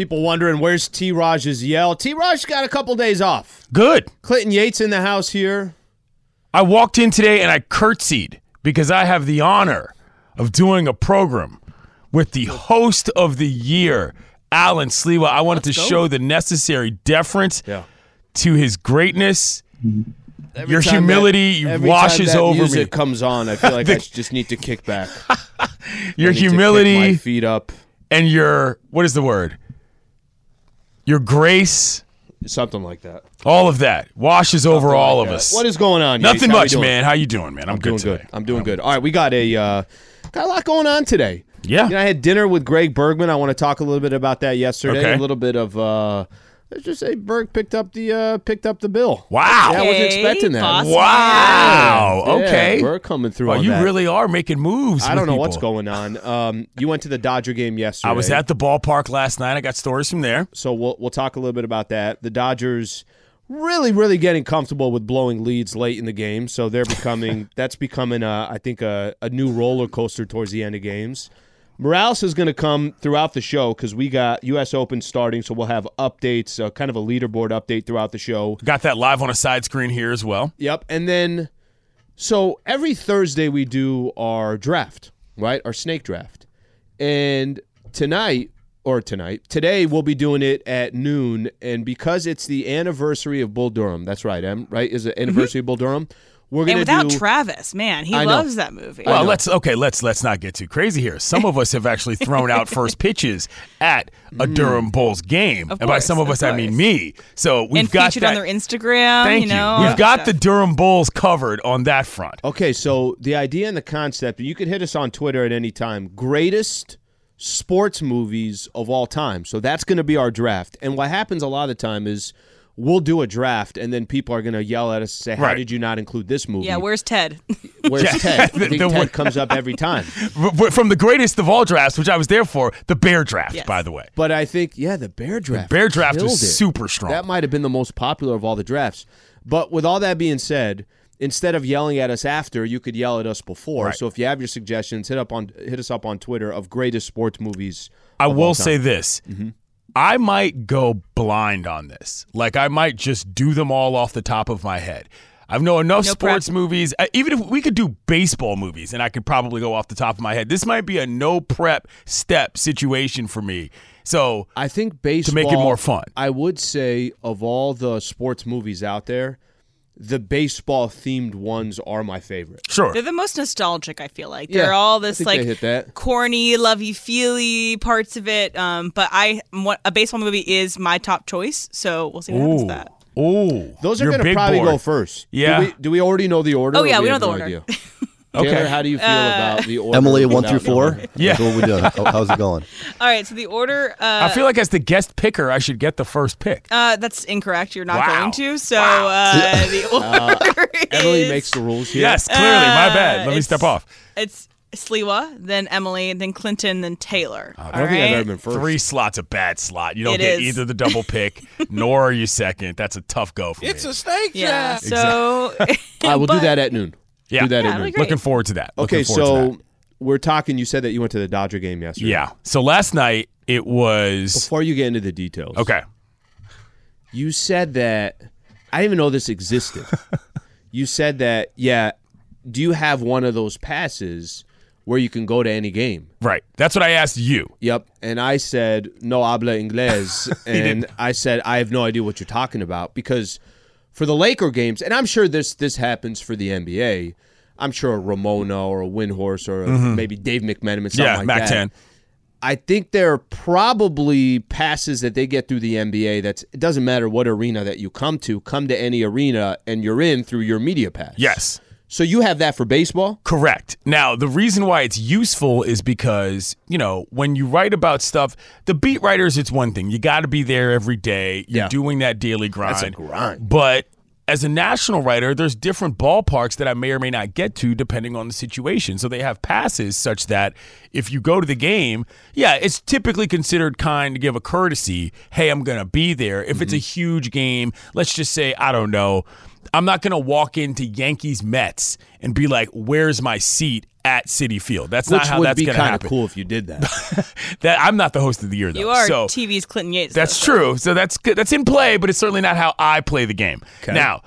People wondering where's T. Raj's yell. T. Raj got a couple days off. Good. Clinton Yates in the house here. I walked in today and I curtsied because I have the honor of doing a program with the host of the year, Alan Sliwa. I wanted to show the necessary deference Yeah. to his greatness. Every Your humility that, washes over music me. comes on, I feel like I just need to kick back. Your I need to kick humility my feet up, and your what is the word? Your grace, something like that. all of that washes over all Like of that. us. What is going on? Yates? Nothing How we much, doing? man. How you doing, man? I'm, I'm doing good. good. I'm doing good. All right, we got a uh, got a lot going on today. Yeah. You know, I had dinner with Greg Bergman. I want to talk a little bit about that yesterday. Okay. A little bit of uh, let's just say Berg picked up the uh, picked up the bill. Wow. Yeah, I wasn't expecting that. boss Wow. Yeah, okay. we're coming through. Well, on you that. really are making moves. I don't know what's going on. Um, you went to the Dodger game yesterday. I was at the ballpark last night. I got stories from there. so we'll we'll talk a little bit about that. The Dodgers really really getting comfortable with blowing leads late in the game, so they're becoming that's becoming uh, I think a, a new roller coaster towards the end of games. Morales is going to come throughout the show because we got U.S. Open starting, so we'll have updates, uh, kind of a leaderboard update throughout the show. Got that live on a side screen here as well. Yep. And then, so every Thursday we do our draft, right? Our snake draft. And tonight, or tonight, today we'll be doing it at noon. And because it's the anniversary of Bull Durham, that's right, Em, right? Is it anniversary of Bull Durham? We're And going to without do. Travis, man, he I know. loves that movie. Well, let's okay. Let's let's not get too crazy here. Some of us have actually thrown out first pitches at a Mm. Durham Bulls game, Of and by some of of us, I mean me. So we've and got featured that. on their Instagram. thank you know, We've all got that the. Durham Bulls covered on that front. Okay, so the idea and the concept, you can hit us on Twitter at any time. Greatest sports movies of all time. So that's going to be our draft. And what happens a lot of the time is we'll do a draft, and then people are going to yell at us and say, "How Right. did you not include this movie?" Yeah, where's Ted? Where's Ted? I The- think the Ted comes up every time. W- w- From the greatest of all drafts, which I was there for, the Bear draft, Yes. by the way. But I think, yeah, the Bear draft. Bear draft killed was it. super strong. That might have been the most popular of all the drafts. But with all that being said, instead of yelling at us after, you could yell at us before. Right. So if you have your suggestions, hit up on hit us up on Twitter of greatest sports movies. I of all will time. say this. Mm-hmm. I might go blind on this. Like I might just do them all off the top of my head. I've know enough No sports prep. movies. uh, Even if we could do baseball movies, and I could probably go off the top of my head. This might be a no prep step situation for me. So I think baseball to make it more fun. I would say of all the sports movies out there, the baseball themed ones are my favorite. sure, They're the most nostalgic. I feel like they're all this like hit that. corny, lovey feely parts of it. Um, but I, what a baseball movie is my top choice. So we'll see what happens ooh, with that. ooh, Those are You're going to probably board. go first. Yeah. Do we, do we already know the order? Oh, yeah, we know have the no order. idea? Okay. Taylor, how do you feel about the order? Emily, one through four. knowing? Yeah. That's what we doing? How- How's it going? All right, so the order. Uh, I feel like as the guest picker, I should get the first pick. uh, that's incorrect. You're not Wow. going to. So uh, the order Emily is- makes the rules here. yes, clearly, my bad. Let me step off. It's Sliwa, then Emily, then Clinton, then Taylor. I don't think I've ever been first. Three slots a bad slot. You don't It get is. either the double pick, nor are you second. That's a tough go for it's me. It's a snake Yeah. So All right, we'll do that at noon. Yeah. Do that Yeah, at it'll noon. be great. Looking forward to that. Okay, Looking forward to so we're talking. You said that you went to the Dodger game yesterday. yeah. So last night it was Before you get into the details, okay. you said that I didn't even know this existed. you said that, yeah. Do you have one of those passes where you can go to any game? Right. That's what I asked you. Yep. And I said, no habla inglés. and I said, I have no idea what you're talking about because for the Laker games, and I'm sure this this happens for the NBA. I'm sure a Ramona or a Windhorst or a, mm-hmm. maybe Dave McMenamin, something yeah, like Mac that. 10. I think there are probably passes that they get through the NBA that's it doesn't matter what arena that you come to, come to any arena and you're in through your media pass. Yes. So you have that for baseball? Correct. Now, the reason why it's useful is because, you know, when you write about stuff, the beat writers, it's one thing. You got to be there every day. You're Yeah. doing that daily grind. That's a grind. But as a national writer, there's different ballparks that I may or may not get to depending on the situation. So they have passes such that if you go to the game, yeah, it's typically considered kind to give a courtesy. Hey, I'm going to be there. If Mm-hmm. it's a huge game, let's just say, I don't know, I'm not going to walk into Yankees Mets and be like, "Where's my seat at Citi Field?" That's not how would that's going to kind of happen. cool if you did that. That I'm not the host of the year though. You are so TV's Clinton Yates. that's though, true. So that's good. That's in play, but it's certainly not how I play the game. Now,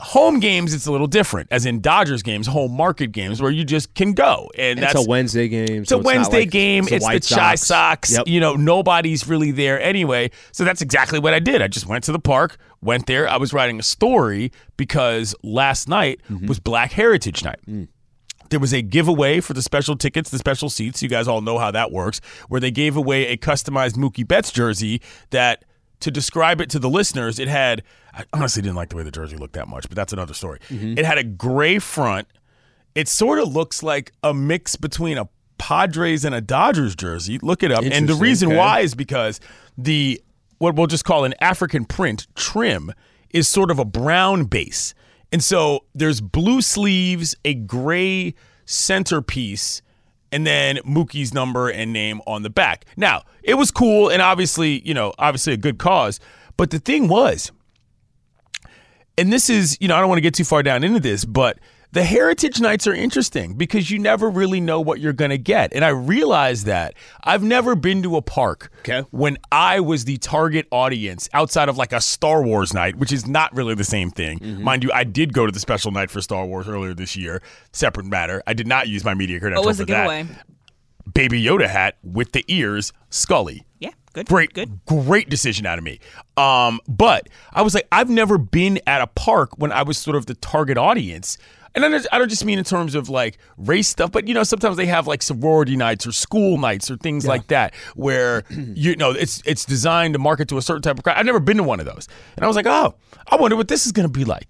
home games it's a little different. As in Dodgers games, home market games where you just can go, and it's that's a Wednesday game. it's a Wednesday game. It's the, White Chi Sox. Yep. You know, nobody's really there anyway. So that's exactly what I did. I just went to the park, went there. I was writing a story because last night Mm-hmm. was Black Heritage Night. Mm. There was a giveaway for the special tickets, the special seats. You guys all know how that works, where they gave away a customized Mookie Betts jersey that, to describe it to the listeners, it had. I honestly didn't like the way the jersey looked that much, but that's another story. Mm-hmm. It had a gray front. It sort of looks like a mix between a Padres and a Dodgers jersey. Look it up. And the reason okay. why is because the what we'll just call an African print trim is sort of a brown base. And so there's blue sleeves, a gray centerpiece, and then Mookie's number and name on the back. Now, it was cool and obviously, you know, obviously a good cause. But the thing was, and this is, you know, I don't want to get too far down into this, but the heritage nights are interesting because you never really know what you're going to get. And I realized that I've never been to a park Okay. when I was the target audience outside of like a Star Wars night, which is not really the same thing. Mind you, I did go to the special night for Star Wars earlier this year. Separate matter. I did not use my media credential What was for the that. giveaway? Baby Yoda hat with the ears, Scully. Yeah, good. Great, Good. great decision out of me. Um, but I was like, I've never been at a park when I was sort of the target audience. And I don't, I don't just mean in terms of like race stuff, but you know, sometimes they have like sorority nights or school nights or things like that, where you know it's it's designed to market to a certain type of crowd. I've never been to one of those, and I was like, oh, I wonder what this is going to be like.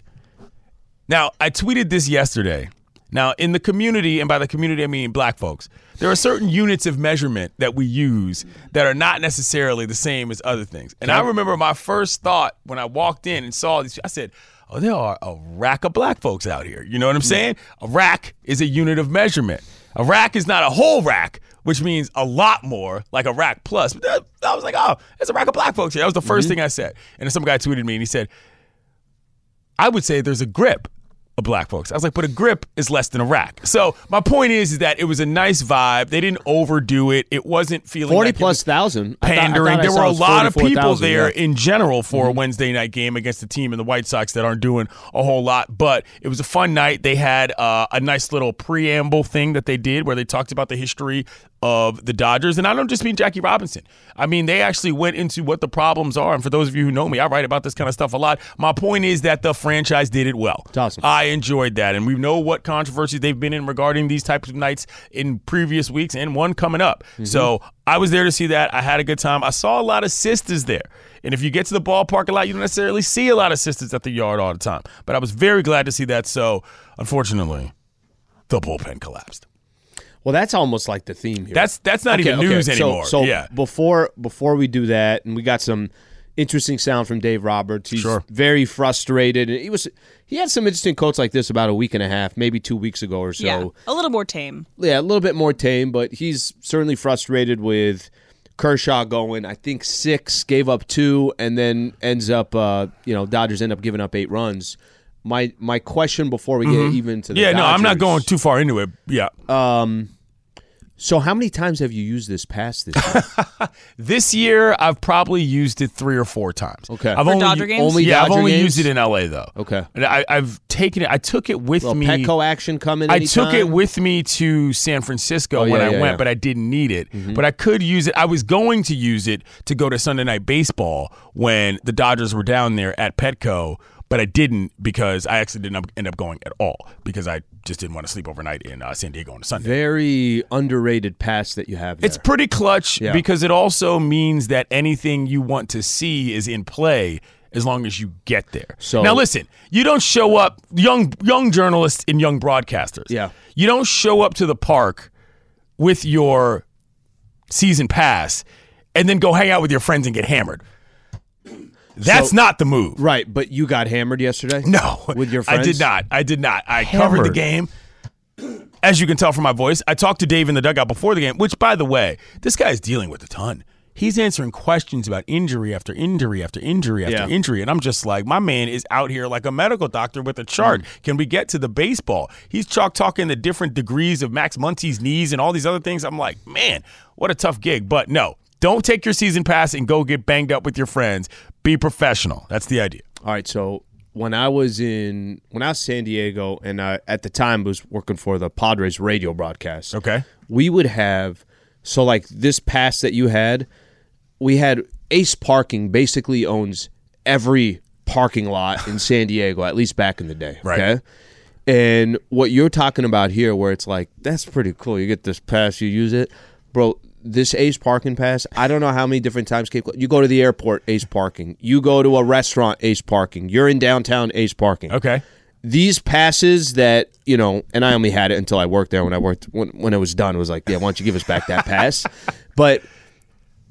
Now, I tweeted this yesterday. Now, in the community, and by the community I mean black folks, there are certain units of measurement that we use that are not necessarily the same as other things. And I remember my first thought when I walked in and saw these, I said, Oh, there are a rack of black folks out here. You know what I'm mm. saying? A rack is a unit of measurement. A rack is not a whole rack, which means a lot more, like a rack plus. But that- I was like, oh, there's a rack of black folks here. That was the 1st mm-hmm. thing I said. And then some guy tweeted me and he said, I would say there's a grip of black folks. I was like, but a grip is less than a rack. So my point is, is that it was a nice vibe. They didn't overdo it. It wasn't feeling Forty like it plus was thousand. I thought- I pandering. thought there were a lot of people 44,000, there yeah. Mm-hmm. in general for a Wednesday night game against the team and the White Sox that aren't doing a whole lot. But it was a fun night. They had uh, a nice little preamble thing that they did where they talked about the history of the Dodgers. And I don't just mean Jackie Robinson. I mean, they actually went into what the problems are. And for those of you who know me, I write about this kind of stuff a lot. My point is that the franchise did it well. Awesome. I enjoyed that. And we know what controversies they've been in regarding these types of nights in previous weeks and one coming up. Mm-hmm. So I was there to see that. I had a good time. I saw a lot of sisters there. And if you get to the ballpark a lot, you don't necessarily see a lot of sisters at the yard all the time. But I was very glad to see that. So unfortunately, the bullpen collapsed. Well, that's almost like the theme here. That's that's not Okay, even okay. news So- anymore. So, yeah. before before we do that, and we got some interesting sound from Dave Roberts. He's Sure. very frustrated. He was he had some interesting quotes like this about a week and a half, maybe two weeks ago or so. yeah, a little more tame. yeah, a little bit more tame, but he's certainly frustrated with Kershaw going. I think six, gave up two, and then ends up, uh, you know, Dodgers end up giving up eight runs. My my question before we get even to the Mm-hmm. yeah, no, I'm not going too far into it. Yeah. Um. So how many times have you used this pass this year? This year, I've probably used it three or four times. Okay. I've For only, Dodger games? Only yeah, I've only games? used it in LA though. Okay. And I, I've taken it. I took it with me. Petco action coming. I took it with me to San Francisco Oh, when yeah, I yeah, went, yeah. but I didn't need it. But I could use it. I was going to use it to go to Sunday Night Baseball when the Dodgers were down there at Petco, but I didn't because I actually didn't end up going at all because I just didn't want to sleep overnight in uh, San Diego on a Sunday. Very underrated pass that you have. There. It's pretty clutch Yeah. because it also means that anything you want to see is in play as long as you get there. So- now listen, you don't show up young young journalists and young broadcasters. Yeah. You don't show up to the park with your season pass and then go hang out with your friends and get hammered. That's So- not the move. Right, but you got hammered yesterday. No, with your friends? I did not. I did not. I covered the game. As you can tell from my voice, I talked to Dave in the dugout before the game. Which, by the way, this guy's dealing with a ton. He's answering questions about injury after injury after injury after Yeah. injury, and I'm just like, my man is out here like a medical doctor with a chart. Mm. Can we get to the baseball? He's chalk talking the different degrees of Max Muncy's knees and all these other things. I'm like, man, what a tough gig. But no, don't take your season pass and go get banged up with your friends. Be professional. That's the idea. All right, so when I was in when I was San Diego, and I, at the time was working for the Padres radio broadcast. Okay. we would have so like this pass that you had, we had Ace Parking basically owns every parking lot in San Diego, at least back in the day. Right. Okay. And what you're talking about here, where it's like, that's pretty cool. You get this pass, you use it. Bro, this Ace Parking pass, I don't know how many different times Cape you go to the airport, Ace Parking. You go to a restaurant, Ace Parking. You're in downtown, Ace Parking Okay. these passes that you know, and I only had it until I worked there. When I worked, when when it was done, it was like, yeah, why don't you give us back that pass? but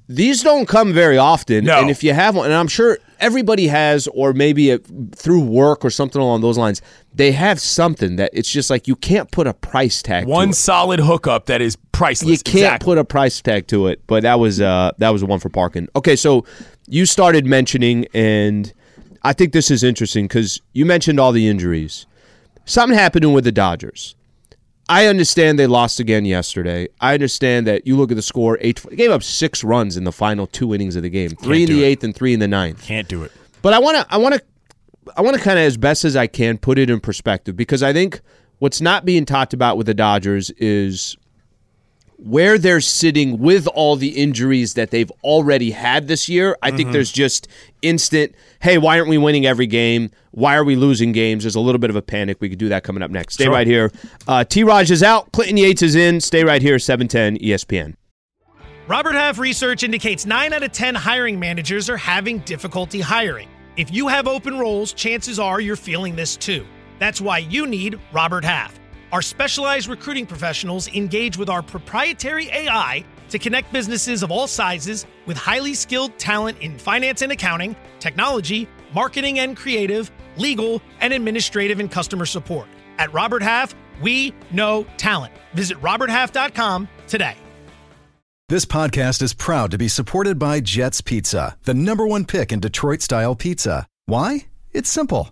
these don't come very often, No. and if you have one, and I'm sure everybody has, or maybe it, through work or something along those lines, they have something that it's just like you can't put a price tag. to One solid hookup that is priceless. You can't Exactly. put a price tag to it, but that was uh that was the one for parking. Okay, so you started mentioning, and I think this is interesting because you mentioned all the injuries. Something happening with the Dodgers. I understand they lost again yesterday. I understand that you look at the score. Eight they gave up six runs in the final two innings of the game, three in the eighth and three in the ninth. Can't do it. But I want to, I want to, I want to kind of as best as I can put it in perspective because I think what's not being talked about with the Dodgers is where they're sitting with all the injuries that they've already had this year. I think there's just instant, hey, why aren't we winning every game? Why are we losing games? There's a little bit of a panic. We could do that coming up next. Stay Sure. right here. Uh, T. Raj is out. Clinton Yates is in. Stay right here. E 710 ESPN. Robert Half research indicates 9 out of 10 hiring managers are having difficulty hiring. If you have open roles, chances are you're feeling this too. That's why you need Robert Half. Our specialized recruiting professionals engage with our proprietary AI to connect businesses of all sizes with highly skilled talent in finance and accounting, technology, marketing and creative, legal, and administrative and customer support. At Robert Half, we know talent. Visit roberthalf.com today. This podcast is proud to be supported by Jets Pizza, the number one pick in Detroit style pizza. Why? It's simple.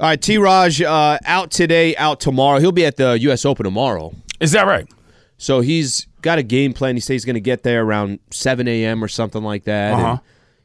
All right, T. Raj uh, out today, out tomorrow. He'll be at the U.S. Open tomorrow. Is that right? So he's got a game plan. He says he's going to get there around 7 a.m. or something like that. Uh-huh.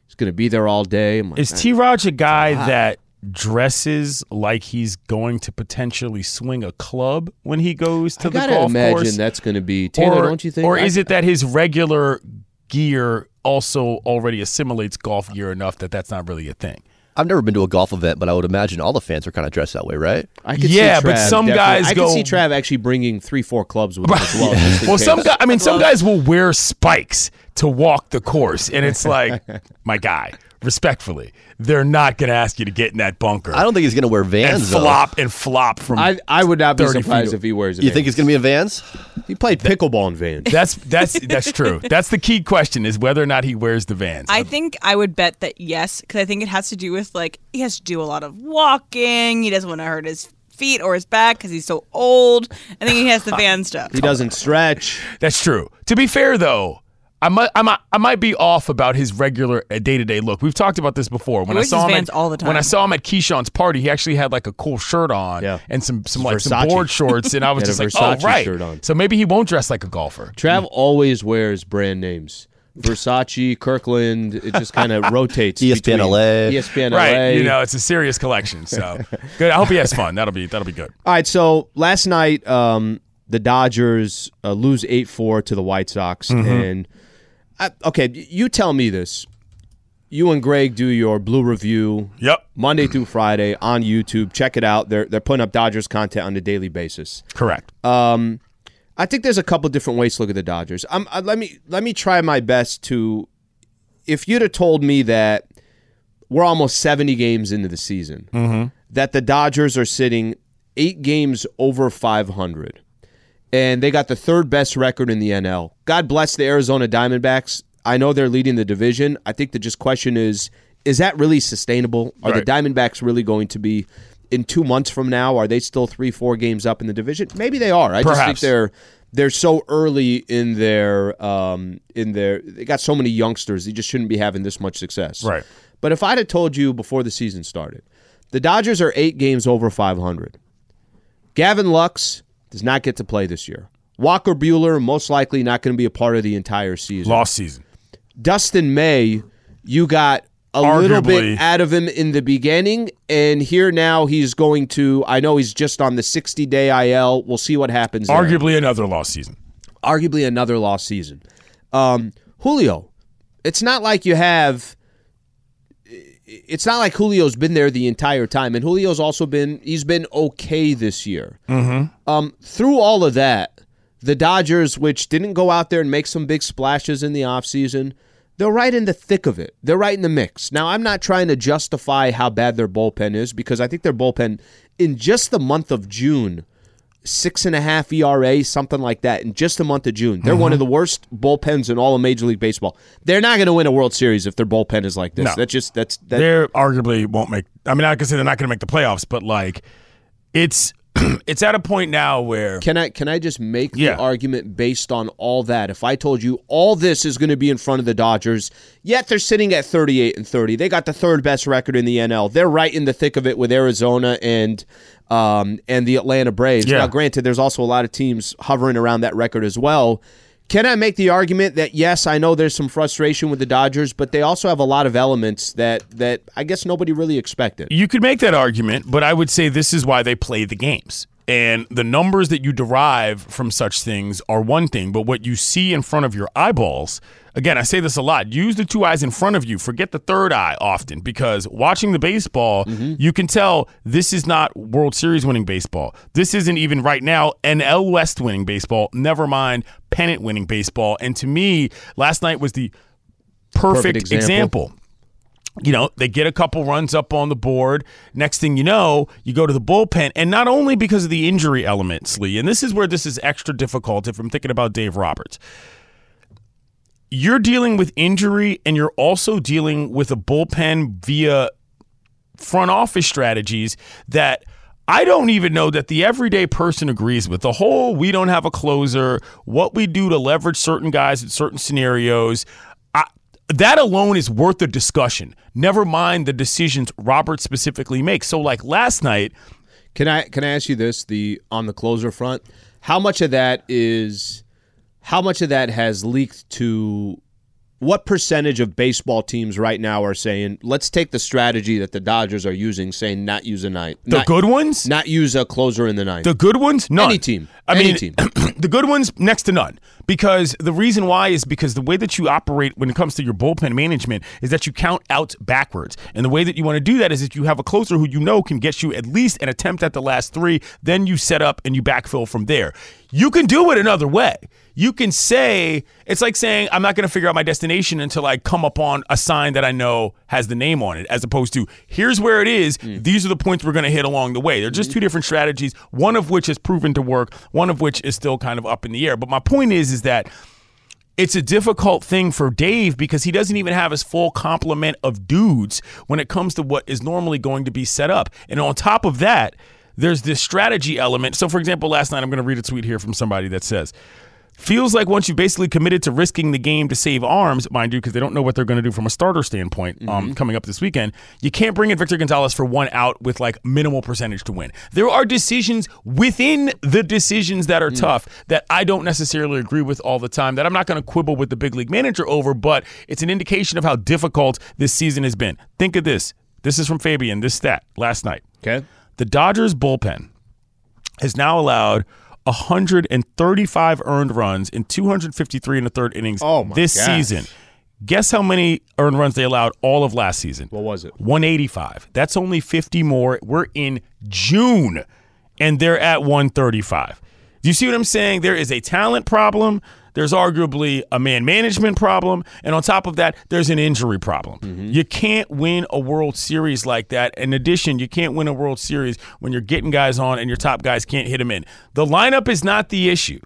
He's going to be there all day. Like, Is T. Raj a guy that dresses like he's going to potentially swing a club when he goes to I the gotta golf imagine course? that's going to be Taylor. or, don't you think? Or I- is it that his regular gear also already assimilates golf gear enough that that's not really a thing? I've never been to a golf event, but I would imagine all the fans are kind of dressed that way, right? I could Yeah, see but some definitely- guys I go- could see Trav actually bringing three, four clubs with him as well. just Well, some guys, I mean, some guys will wear spikes to walk the course, and it's like, my guy, respectfully, they're not going to ask you to get in that bunker I don't think he's going to wear and Vans. though. flop and flop from. I, I would not be surprised if he wears. A You think he's going to be in Vans? He played pickleball in Vans. That's that's that's true. That's the key question: is whether or not he wears the Vans. I think I would bet that yes, because I think it has to do with like he has to do a lot of walking. He doesn't want to hurt his feet or his back because he's so old. I think he has the van stuff. He doesn't stretch. That's true. To be fair, though, I might, I might, I might be off about his regular day to day look. We've talked about this before. When I, wears saw his him at, all the time. when I saw him at Keyshawn's party, he actually had like a cool shirt on Yeah. and some, some like some board shorts, and I was just a like, Versace oh right. shirt on. So maybe he won't dress like a golfer. Trav always wears brand names. Versace, Kirkland. It just kind of rotates. ESPN between LA. ESPN right. LA. You know, it's a serious collection. So good. I hope he has fun. That'll be that'll be good. All right, so last night um, the Dodgers uh, lose eight four to the White Sox, Mm-hmm. and I, okay, you tell me this. You and Greg do your blue review Yep. Monday through Friday on YouTube. Check it out. They're they're putting up Dodgers content on a daily basis. Correct. Um, I think there's a couple different ways to look at the Dodgers. Um, uh, let me let me try my best to. If you'd have told me that we're almost 70 games into the season, that the Dodgers are sitting eight games over 500, and they got the third best record in the NL. God bless the Arizona Diamondbacks. I know they're leading the division. I think the just question is: Is that really sustainable? Are Right. the Diamondbacks really going to be? In two months from now, are they still three, four games up in the division? Maybe they are. I just think Perhaps. they're they're so early in their um, in their. They got so many youngsters. They just shouldn't be having this much success. Right. But if I'd have told you before the season started, the Dodgers are eight games over 500. Gavin Lux does not get to play this year. Walker Buehler most likely not going to be a part of the entire season. Lost season. Dustin May, you got a little bit out of him in the beginning, and here now he's going to. I know he's just on the 60 day IL. We'll see what happens. there. Arguably another lost season. arguably another lost season. Um, Julio, it's not like you have. It's not like Julio's been there the entire time, and Julio's also been he's been okay this year. Mm-hmm. Um, through all of that, the Dodgers, which didn't go out there and make some big splashes in the offseason, they're right in the thick of it. They're right in the mix. Now, I'm not trying to justify how bad their bullpen is because I think their bullpen in just the month of June six and a half ERA, something like that, in just the month of June. They're one of mm-hmm. the worst bullpens in all of Major League Baseball. They're not going to win a World Series if their bullpen is like this. No. That's just that's that. They arguably won't make. I mean, I can say they're not going to make the playoffs, but like, it's it's at a point now where Can I can I just make Yeah. the argument based on all that? If I told you all this is going to be in front of the Dodgers, yet they're sitting at 38 and 30. They got the third best record in the NL. They're right in the thick of it with Arizona and um and the Atlanta Braves. Yeah. Now, granted, there's also a lot of teams hovering around that record as well. Can I make the argument that yes, I know there's some frustration with the Dodgers, but they also have a lot of elements that that I guess nobody really expected. You could make that argument, but I would say this is why they play the games. And the numbers that you derive from such things are one thing, but what you see in front of your eyeballs, again, I say this a lot use the two eyes in front of you, forget the third eye often, because watching the baseball, mm-hmm. you can tell this is not World Series winning baseball. This isn't even right now NL West winning baseball, never mind pennant winning baseball. And to me, last night was the perfect, Perfect example example. you know, they get a couple runs up on the board. Next thing you know, you go to the bullpen, and not only because of the injury elements, Lee, and this is where this is extra difficult if I'm thinking about Dave Roberts. You're dealing with injury, and you're also dealing with a bullpen via front office strategies that I don't even know that the everyday person agrees with. The whole we don't have a closer, what we do to leverage certain guys in certain scenarios. I, that alone is worth a discussion. Never mind the decisions Robert specifically makes. So, like last night, Can I can I ask you this? The on the closer front, how much of that is how much of that has leaked to what percentage of baseball teams right now are saying, let's take the strategy that the Dodgers are using, saying not use a ninth, the not, good ones, not use a closer in the ninth. The good ones, none. Any team. I Any mean, team. the good ones, next to none. Because the reason why is because the way that you operate when it comes to your bullpen management is that you count outs backwards. And the way that you want to do that is if you have a closer who you know can get you at least an attempt at the last three, then you set up and you backfill from there. You can do it another way. You can say, it's like saying, I'm not going to figure out my destination until I come upon a sign that I know has the name on it, as opposed to, here's where it is. Mm. These are the points we're going to hit along the way. They're just mm-hmm. two different strategies, one of which has proven to work, one of which is still kind of up in the air. But my point is, is that it's a difficult thing for Dave because he doesn't even have his full complement of dudes when it comes to what is normally going to be set up. And on top of that, there's this strategy element. So, for example, last night, I'm going to read a tweet here from somebody that says, feels like once you've basically committed to risking the game to save arms, mind you, because they don't know what they're going to do from a starter standpoint um, coming up this weekend, you can't bring in Victor Gonzalez for one out with like minimal percentage to win. There are decisions within the decisions that are tough that I don't necessarily agree with all the time, that I'm not going to quibble with the big league manager over, but it's an indication of how difficult this season has been. Think of this. This is from Fabian, this stat last night. Okay. The Dodgers bullpen has now allowed 135 earned runs in 253 and a third innings Oh, this gosh. season. Guess how many earned runs they allowed all of last season? What was it? 185. That's only 50 more. We're in June and they're at 135. Do you see what I'm saying? There is a talent problem. There's arguably a man management problem. And on top of that, there's an injury problem. Mm-hmm. You can't win a World Series like that. In addition, you can't win a World Series when you're getting guys on and your top guys can't hit them in. The lineup is not the issue.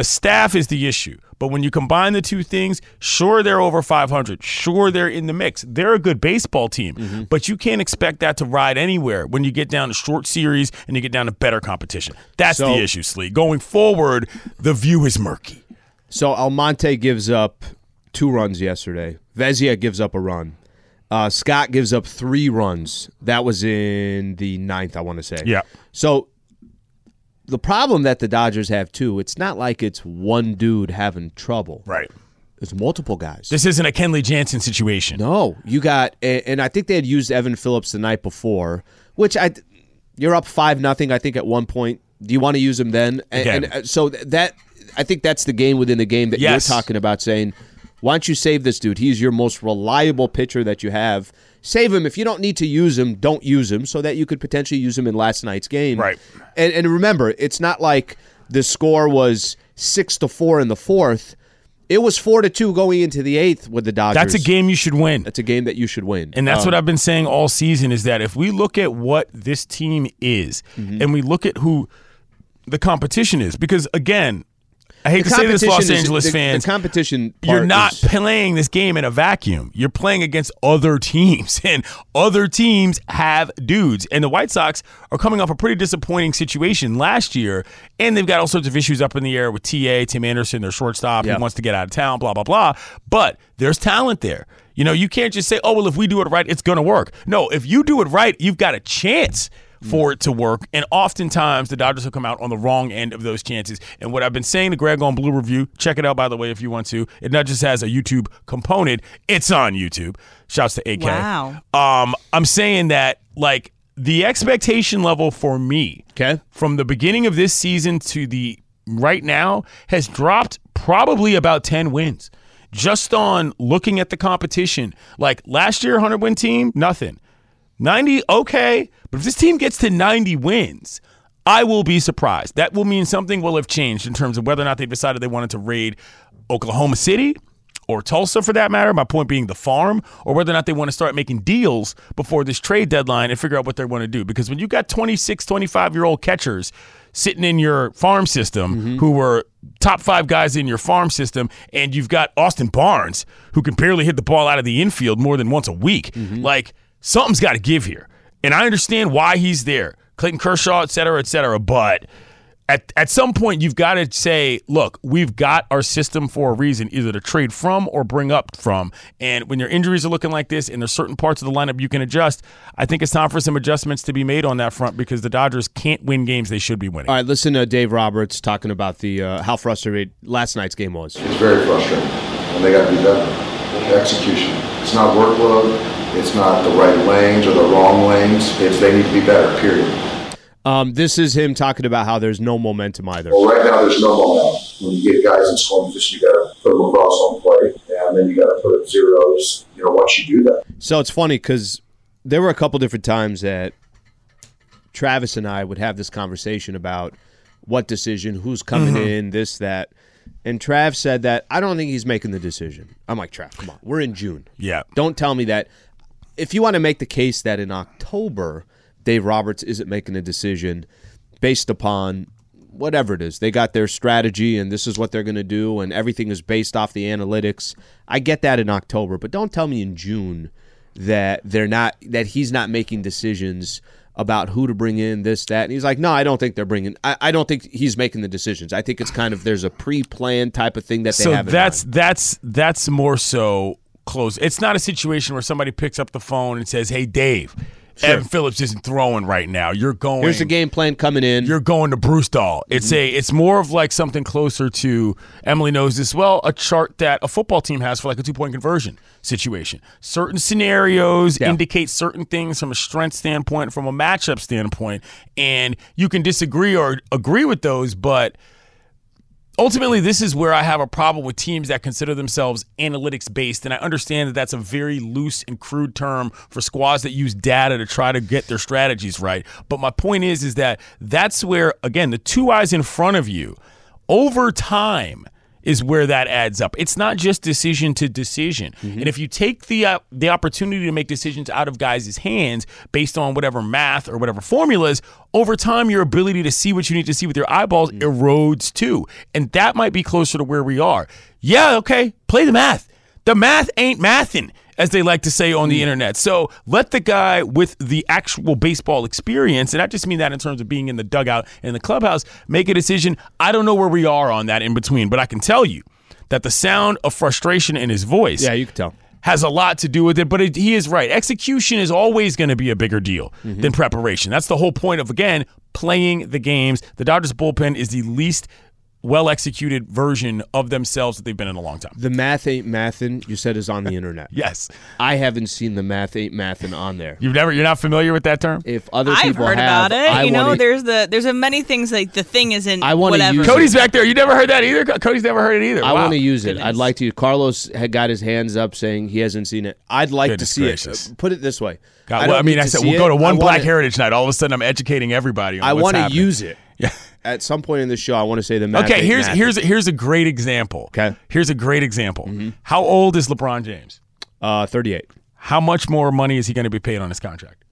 The staff is the issue. But when you combine the two things, sure, they're over 500. Sure, they're in the mix. They're a good baseball team. But you can't expect that to ride anywhere when you get down to short series and you get down to better competition. That's So- the issue, Slee. Going forward, the view is murky. So Almonte gives up two runs yesterday. Vesia gives up a run. Uh, Scott gives up three runs. That was in the ninth, I want to say. Yeah. So the problem that the Dodgers have too, it's not like it's one dude having trouble. Right. It's multiple guys. This isn't a Kenley Jansen situation. No, you got, and I think they had used Evan Phillips the night before, which I, you're up five nothing. I think at one point. Do you want to use him then? And, and, uh, so that I think that's the game within the game that Yes. you're talking about. Saying, why don't you save this dude? He's your most reliable pitcher that you have. Save him. If you don't need to use him, don't use him, so that you could potentially use him in last night's game. Right. And and remember, it's not like the score was six to four in the fourth. It was four to two going into the eighth with the Dodgers. That's a game you should win. That's a game that you should win. And that's Um, what I've been saying all season is that if we look at what this team is Mm-hmm. and we look at who the competition is, because again, I hate to say this, Los competition is- Angeles the- fans. The competition. you're not is- playing this game in a vacuum. You're playing against other teams, and other teams have dudes. And the White Sox are coming off a pretty disappointing situation last year, and they've got all sorts of issues up in the air with TA, Tim Anderson, their shortstop, Yeah. who wants to get out of town, blah, blah, blah. But there's talent there. You know, you can't just say, oh, well, if we do it right, it's going to work. No, if you do it right, you've got a chance for it to work. And oftentimes the Dodgers have come out on the wrong end of those chances. And what I've been saying to Greg on Blue Review, check it out by the way if you want to. It not just has a YouTube component, it's on YouTube. Shouts to AK. Wow. Um, I'm saying that like the expectation level for me Okay. from the beginning of this season to the right now has dropped probably about 10 wins. Just on looking at the competition. Like last year, 100 win team, nothing. 90, okay. But if this team gets to 90 wins, I will be surprised. That will mean something will have changed in terms of whether or not they decided they wanted to raid Oklahoma City or Tulsa for that matter. My point being the farm, or whether or not they want to start making deals before this trade deadline and figure out what they want to do. Because when you got 26, 25 year old catchers sitting in your farm system mm-hmm. who were top five guys in your farm system, and you've got Austin Barnes who can barely hit the ball out of the infield more than once a week, mm-hmm. like something's got to give here. And I understand why he's there. Clayton Kershaw, et cetera, et cetera. But at, at some point, you've got to say, look, we've got our system for a reason, either to trade from or bring up from. And when your injuries are looking like this and there's certain parts of the lineup you can adjust, I think it's time for some adjustments to be made on that front because the Dodgers can't win games they should be winning. All right, listen to Dave Roberts talking about the uh, how frustrated last night's game was. It's very frustrating, and they got to be better. Execution. It's not workload. It's not the right lanes or the wrong lanes. It's they need to be better. Period. Um, this is him talking about how there's no momentum either. Well, right now there's no momentum. When you get guys in scoring position, you got to put them across on play, and then you got to put up zeros. You know, once you do that. So it's funny because there were a couple different times that Travis and I would have this conversation about what decision, who's coming in, this, that. And Trav said that I don't think he's making the decision. I'm like, Trav, come on. We're in June. Yeah. Don't tell me that. If you want to make the case that in October, Dave Roberts isn't making a decision based upon whatever it is, they got their strategy and this is what they're going to do, and everything is based off the analytics. I get that in October, but don't tell me in June that they're not that he's not making decisions about who to bring in, this, that. And he's like, no, I don't think they're bringing. I, I don't think he's making the decisions. I think it's kind of there's a pre-planned type of thing that they so have. So that's that's that's more so close. It's not a situation where somebody picks up the phone and says, "Hey, Dave, Evan Phillips isn't throwing right now. You're going. here's the game plan coming in. You're going to Brusdar. It's Mm-hmm. a. It's more of like something closer to Emily knows this well. A chart that a football team has for like a two point conversion situation. Certain scenarios Yeah. indicate certain things from a strength standpoint, from a matchup standpoint, and you can disagree or agree with those, but ultimately this is where i have a problem with teams that consider themselves analytics based and i understand that that's a very loose and crude term for squads that use data to try to get their strategies right. But my point is is that that's where again the two eyes in front of you over time is where that adds up. It's not just decision to decision. And if you take the uh, the opportunity to make decisions out of guys' hands based on whatever math or whatever formulas, over time your ability to see what you need to see with your eyeballs erodes too. And that might be closer to where we are. Yeah, okay, play the math. The math ain't mathin', as they like to say on the mm. internet. So let the guy with the actual baseball experience, and I just mean that in terms of being in the dugout and in the clubhouse, make a decision. I don't know where we are on that in between, but I can tell you that the sound of frustration in his voice yeah, you can tell. has a lot to do with it, but it, he is right. Execution is always going to be a bigger deal mm-hmm. than preparation. That's the whole point of, again, playing the games. The Dodgers bullpen is the least well executed version of themselves that they've been in a long time. The math ain't mathin'. You said is on the internet. Yes. I haven't seen the math ain't mathin' on there. You've never, you're not familiar with that term? If other I've people heard have, about it. I you know, wanna- there's the there's a many things like the thing isn't I wanna whatever. use Cody's back there. You never heard that either? Cody's never heard it either. I Wow. want to use it. I'd like to. Carlos had got his hands up saying he hasn't seen it. I'd like Goodness to see gracious. it. Put it this way. God, I, well, I mean, I said we'll go to one Black wanna- Heritage night. All of a sudden, I'm educating everybody. On I want want to use it. Yeah. At some point in the show, I want to say the math. Okay, here's here's here's a great example. Okay. Here's a great example. How old is LeBron James? uh, 38. How much more money is he going to be paid on his contract?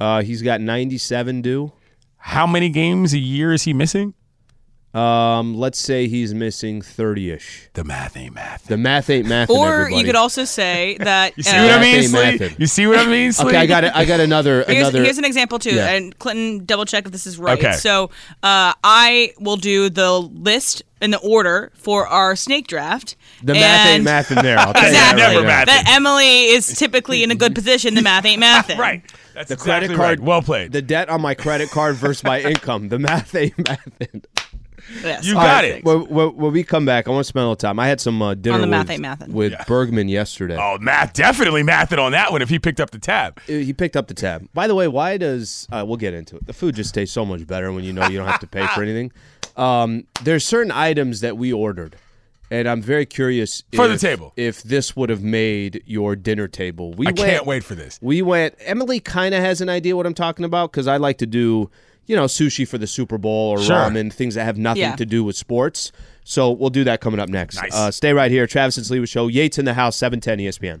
Uh, he's got 97 due. How many games a year is he missing? Um, let's say he's missing 30ish. The math ain't math. The math ain't math. Or everybody. you could also say that You see uh, what I mean, ain't Slee? mathin'. You see what I mean, Slee? Okay, I got it. I got another Here's, another. here's an example too, Yeah. and Clinton, double check if this is right. Okay. So uh, I will do the list in the order for our snake draft. the math ain't math in there. I'll tell you Exactly. that right Never math. That Emily is typically in a good position. The math ain't mathin'. right. That's The exactly credit card. right. Well played. The debt on my credit card versus my income. The math ain't math. Yes. You got right, it. When, when, when we come back, I want to spend a little time. I had some uh, dinner the math with, ain't mathin'. with Yeah. Bergman yesterday. oh, math definitely mathed on that one if he picked up the tab. He picked up the tab. By the way, why does uh, we'll get into it? The food just tastes so much better when you know you don't have to pay for anything. Um, there's certain items that we ordered, and I'm very curious For the table. if this would have made your dinner table. We I went, can't wait for this. We went. Emily kind of has an idea what I'm talking about because I like to do, you know, sushi for the Super Bowl or Sure. ramen, things that have nothing Yeah. to do with sports. So we'll do that coming up next. Nice. Uh, stay right here, Travis and Sliwa Show. Yates in the house, E 710 ESPN.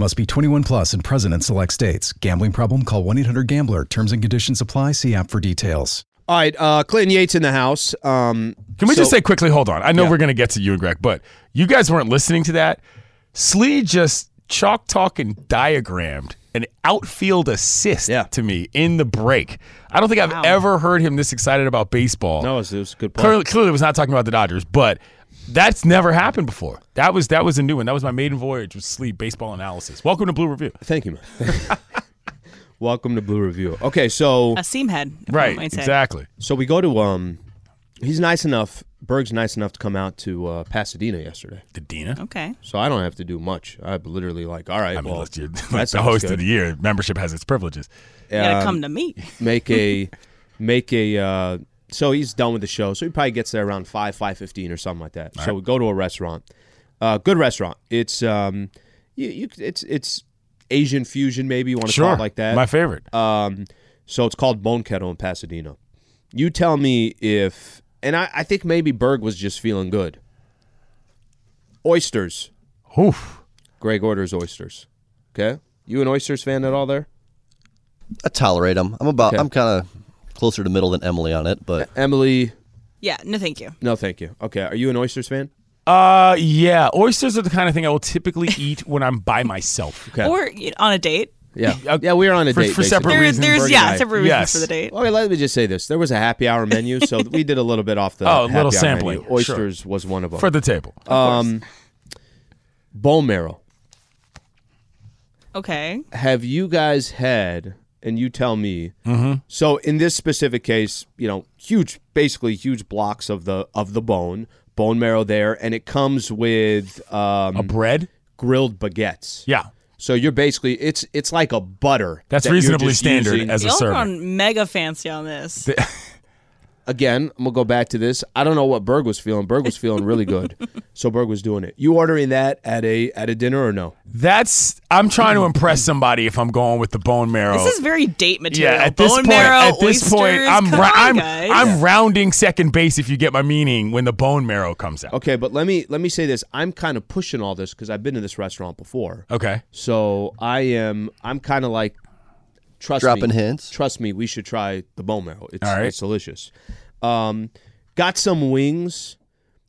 Must be 21 plus and present in select states. Gambling problem? Call 1 800 Gambler. Terms and conditions apply. See app for details. All right, uh, Clinton Yates in the house. Um, Can we just say quickly, hold on. I know Yeah. we're going to get to you and Greg, but you guys weren't listening to that. Slee just chalk talk and diagrammed an outfield assist Yeah. to me in the break. I don't think I've ever heard him this excited about baseball. No, it was, it was a good play. Clearly, clearly was not talking about the Dodgers, but that's never happened before. That was that was a new one. That was my maiden voyage with sleep baseball analysis. Welcome to Blue Review. Thank you, man. Welcome to Blue Review. Okay, so A seam head. Right, one might say. exactly. so we go to um, he's nice enough. Berg's nice enough to come out to uh, Pasadena yesterday, The Dina. Okay. so I don't have to do much. I'm literally like, all right, I mean, well, let's do that the host good. of the year. Membership has its privileges. You gotta Um, come to me. make a make a uh, so he's done with the show so he probably gets there around 5 5.15 or something like that so we go to a restaurant uh, good restaurant it's um you, you it's it's asian fusion maybe you want to call it like that My favorite. um so it's called bone kettle in pasadena You tell me if, and I, I think maybe Berg was just feeling good. Oysters. Oof. Greg orders oysters. Okay. You an oysters fan at all there? I tolerate them. I'm about. Okay. I'm kind of closer to middle than Emily on it, but Emily, Yeah, no, thank you. no, thank you. Okay. Are you an oysters fan? Uh, yeah. Oysters are the kind of thing I will typically eat when I'm by myself. Okay. Or you know, on a date. yeah. Uh, Yeah, we were on a for- date. for separate basically. There, reasons, there's Berg and yeah, I. separate reasons Yes. for the date. Okay, let me just say this. There was a happy hour menu, so we did a little bit off the Oh, a happy little hour sampling, menu. Oysters was one of them. For the table. um, bone marrow. Okay. have you guys had and you tell me Mm-hmm. so in this specific case you know huge basically huge blocks of the of the bone bone marrow there and it comes with um, A bread? grilled baguettes Yeah. so you're basically it's it's like a butter That's that you're reasonably just standard using. as a Y'all serving. on mega fancy on this. again i'm gonna go back to this i don't know what berg was feeling berg was feeling really good so berg was doing it you ordering that at a at a dinner or no That's I'm trying to impress somebody if I'm going with the bone marrow. This is very date material. yeah, at this Bone point, marrow, at this oysters, point, I'm ra- on, I'm. I'm rounding second base if you get my meaning when the bone marrow comes out. okay but let me let me say this i'm kind of pushing all this because i've been to this restaurant before Okay. So I am. I'm kind of like. Trust Dropping me. hints? Trust me. We should try the bone marrow. It's, All right. it's delicious. Um, got some wings,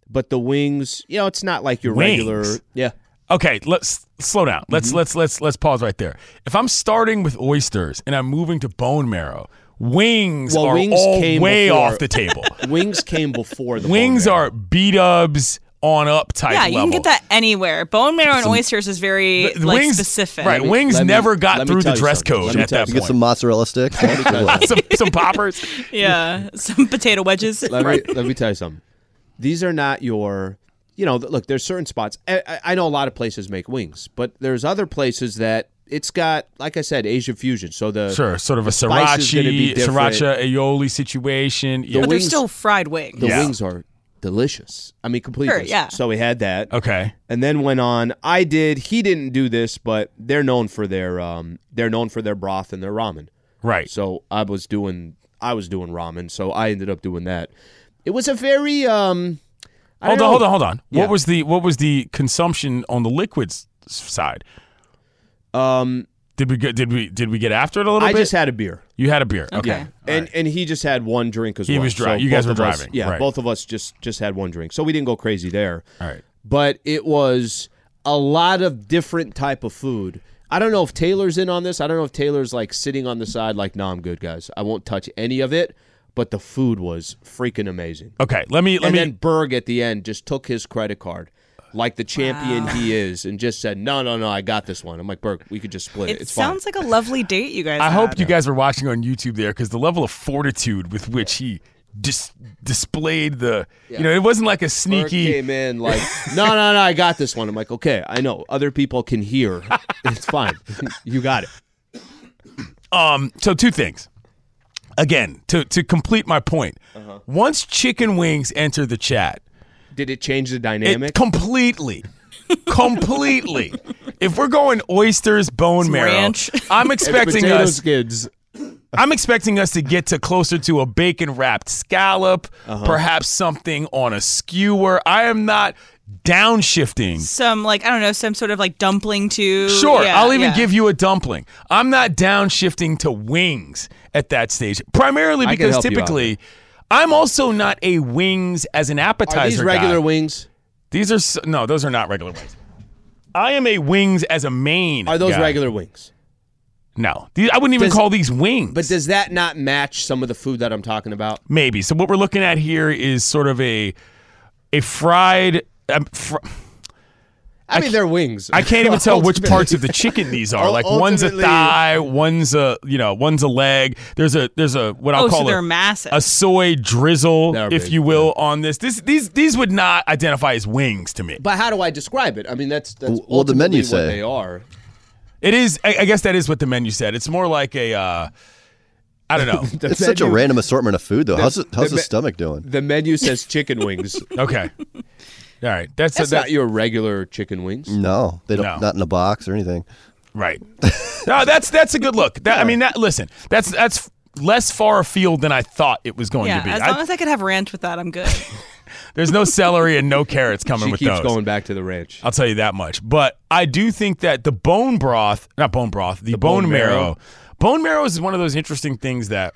but the wings, you know, it's not like your Wings? regular. Yeah. Okay, let's slow down. Mm-hmm. Let's let's let's let's pause right there. If I'm starting with oysters and I'm moving to bone marrow, wings Well, are wings all came way before- off the table. Wings came before the bone wings marrow. are beat ups on up type yeah, you level. can get that anywhere. Bone marrow and oysters is very The- the like wings, specific. Right, me- wings let me- never got through the dress code Let me at tell that you get some mozzarella sticks. some, some poppers. Yeah, some potato wedges. Let me let me tell you something. These are not your. You know, look. There's certain spots. I, I- I know a lot of places make wings, but there's other places that it's got, like I said, Asian fusion. So the Sure, sort of a spice gonna be sriracha, sriracha aioli situation. Yeah. but they're wings- still fried wings. the Yeah. wings are delicious. I mean, completely. Sure, yeah. So we had that. Okay. and then went on. I did. He didn't do this, but they're known for their um, they're known for their broth and their ramen. Right. So I was doing I was doing ramen, so I ended up doing that. It was a very um. I Hold on, know. hold on, hold on. Yeah. What was the what was the consumption on the liquids side? Um, Did we get did we did we get after it a little bit? I bit? just had a beer. you had a beer. Okay. Okay. And right. and he just had one drink as He well. was dri- So you guys both were of us- driving, yeah, right. both of us just just had one drink, so we didn't go crazy there. All right. But it was a lot of different type of food. I don't know if Taylor's in on this. I don't know if Taylor's like sitting on the side, like, "No, I'm good, guys. I won't touch any of it." But the food was freaking amazing. Okay. Let me let and me then Berg at the end just took his credit card, like the champion he is, and just said, "No, no, no, I got this one." I'm like, Berg, we could just split it. It It's sounds like a lovely date you guys. I hope you guys were watching on YouTube there because the level of fortitude with which he just displayed the you know, it wasn't like a Berg sneaky came in like, "No, no, no, I got this one." I'm like, "Okay, I know. Other people can hear. It's fine. you got it." Um, so two things. Again, to to complete my point, Uh-huh. once chicken wings enter the chat, Did it change the it dynamic? completely, completely. if we're going oysters, bone Some marrow, ranch. I'm expecting potato us. skids. I'm expecting us to get to closer to a bacon wrapped scallop, Uh-huh. perhaps something on a skewer. I am not downshifting. some like I don't know some sort of like dumpling too. Sure, Yeah, I'll even yeah. give you a dumpling. I'm not downshifting to wings at that stage, primarily because help you typically I'm also not a wings as an appetizer. Are these regular guy. wings? These are no, those are not regular wings. I am a wings as a main. Are those guy. regular wings? No, these, I wouldn't even Does- call these wings. But does that not match some of the food that I'm talking about? Maybe. So what we're looking at here is sort of a a fried. Um, fr- I, mean, they're wings. I can't even tell which parts of the chicken these are. Like one's a thigh, one's a you know, one's a leg. There's a there's a what I'll Oh, call so they're a, massive. a soy drizzle, They're if big, you will, on this. This these these would not identify as wings to me. But how do I describe it? I mean, that's that's Well, the menu ultimately what say. they are. It is. I, I guess that is what the menu said. It's more like a. Uh, I don't know. The It's such a random assortment of food, though. how's it, how's the the stomach doing? The menu says chicken wings. okay. All right. That's, That's that, not your regular chicken wings. No, they don't. No. Not in a box or anything. Right. no, that's that's a good look. That, I mean, that listen, that's that's less far afield than I thought it was going Yeah, to be. as I- long as I could have ranch with that, I'm good. there's no celery and no carrots coming She with keeps those. going back to the ranch. I'll tell you that much. But I do think that the bone broth, not bone broth, the, bone, bone marrow. marrow. bone marrow is one of those interesting things that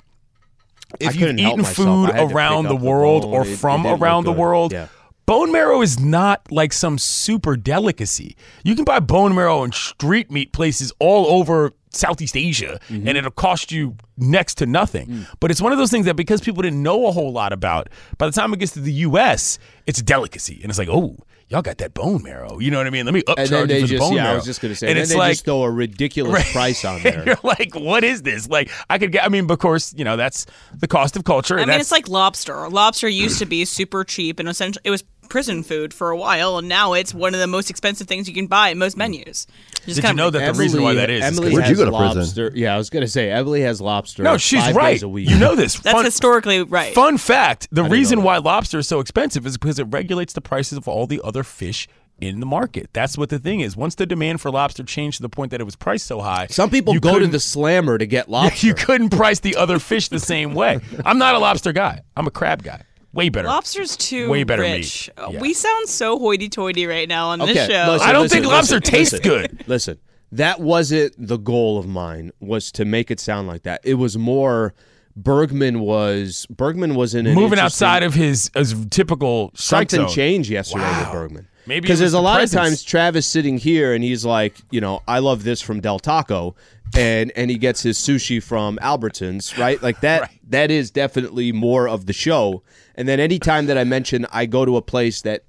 if you've eaten food I had to around the up the world bone. or It- it from around the world, Yeah. Bone marrow is not like some super delicacy. You can buy bone marrow in street meat places all over Southeast Asia, Mm-hmm. and it'll cost you next to nothing. Mm. But it's one of those things that because people didn't know a whole lot about, by the time it gets to the U.S., it's a delicacy, and it's like, oh. Y'all got that bone marrow, you know what I mean? Let me upcharge And you they for the just bone yeah, marrow. I was just gonna say, and and then it's they like, just throw a ridiculous Right. price on And there. You're like, what is this? Like, I could get. I mean, of course, you know that's the cost of culture. I and mean, that's- it's like lobster. Lobster used to be super cheap, and essentially it was prison food for a while, and now it's one of the most expensive things you can buy at most menus. Just Did you know of, that the reason why that is? is 'cause- Emily Where'd you has go to prison? lobster. Yeah, I was gonna say Emily has lobster. no, she's five right. Days a week. You know this. That's Fun, historically right. fun fact: the reason why lobster is so expensive is because it regulates the prices of all the other fish in the market. That's what the thing is. Once the demand for lobster changed to the point that it was priced so high, Some people you go to couldn't- the slammer to get lobster. You couldn't price the other fish the same way. I'm not a lobster guy. I'm a crab guy. Way better. Lobster's too Way better rich. meat. Uh, Yeah. We sound so hoity-toity right now on Okay, this show. listen, I don't listen, think lobster listen, tastes listen. good. Listen, that wasn't the goal of mine. Was to make it sound like that. It was more. Bergman was Bergman was in an Moving outside of his, his typical strike something zone. changed yesterday Wow. with Bergman. Maybe because there's a the lot presence. of times Travis sitting here and he's like, you know, I love this from Del Taco, and and he gets his sushi from Albertsons, right? Like that. Right. That is definitely more of the show. And then anytime that I mention I go to a place that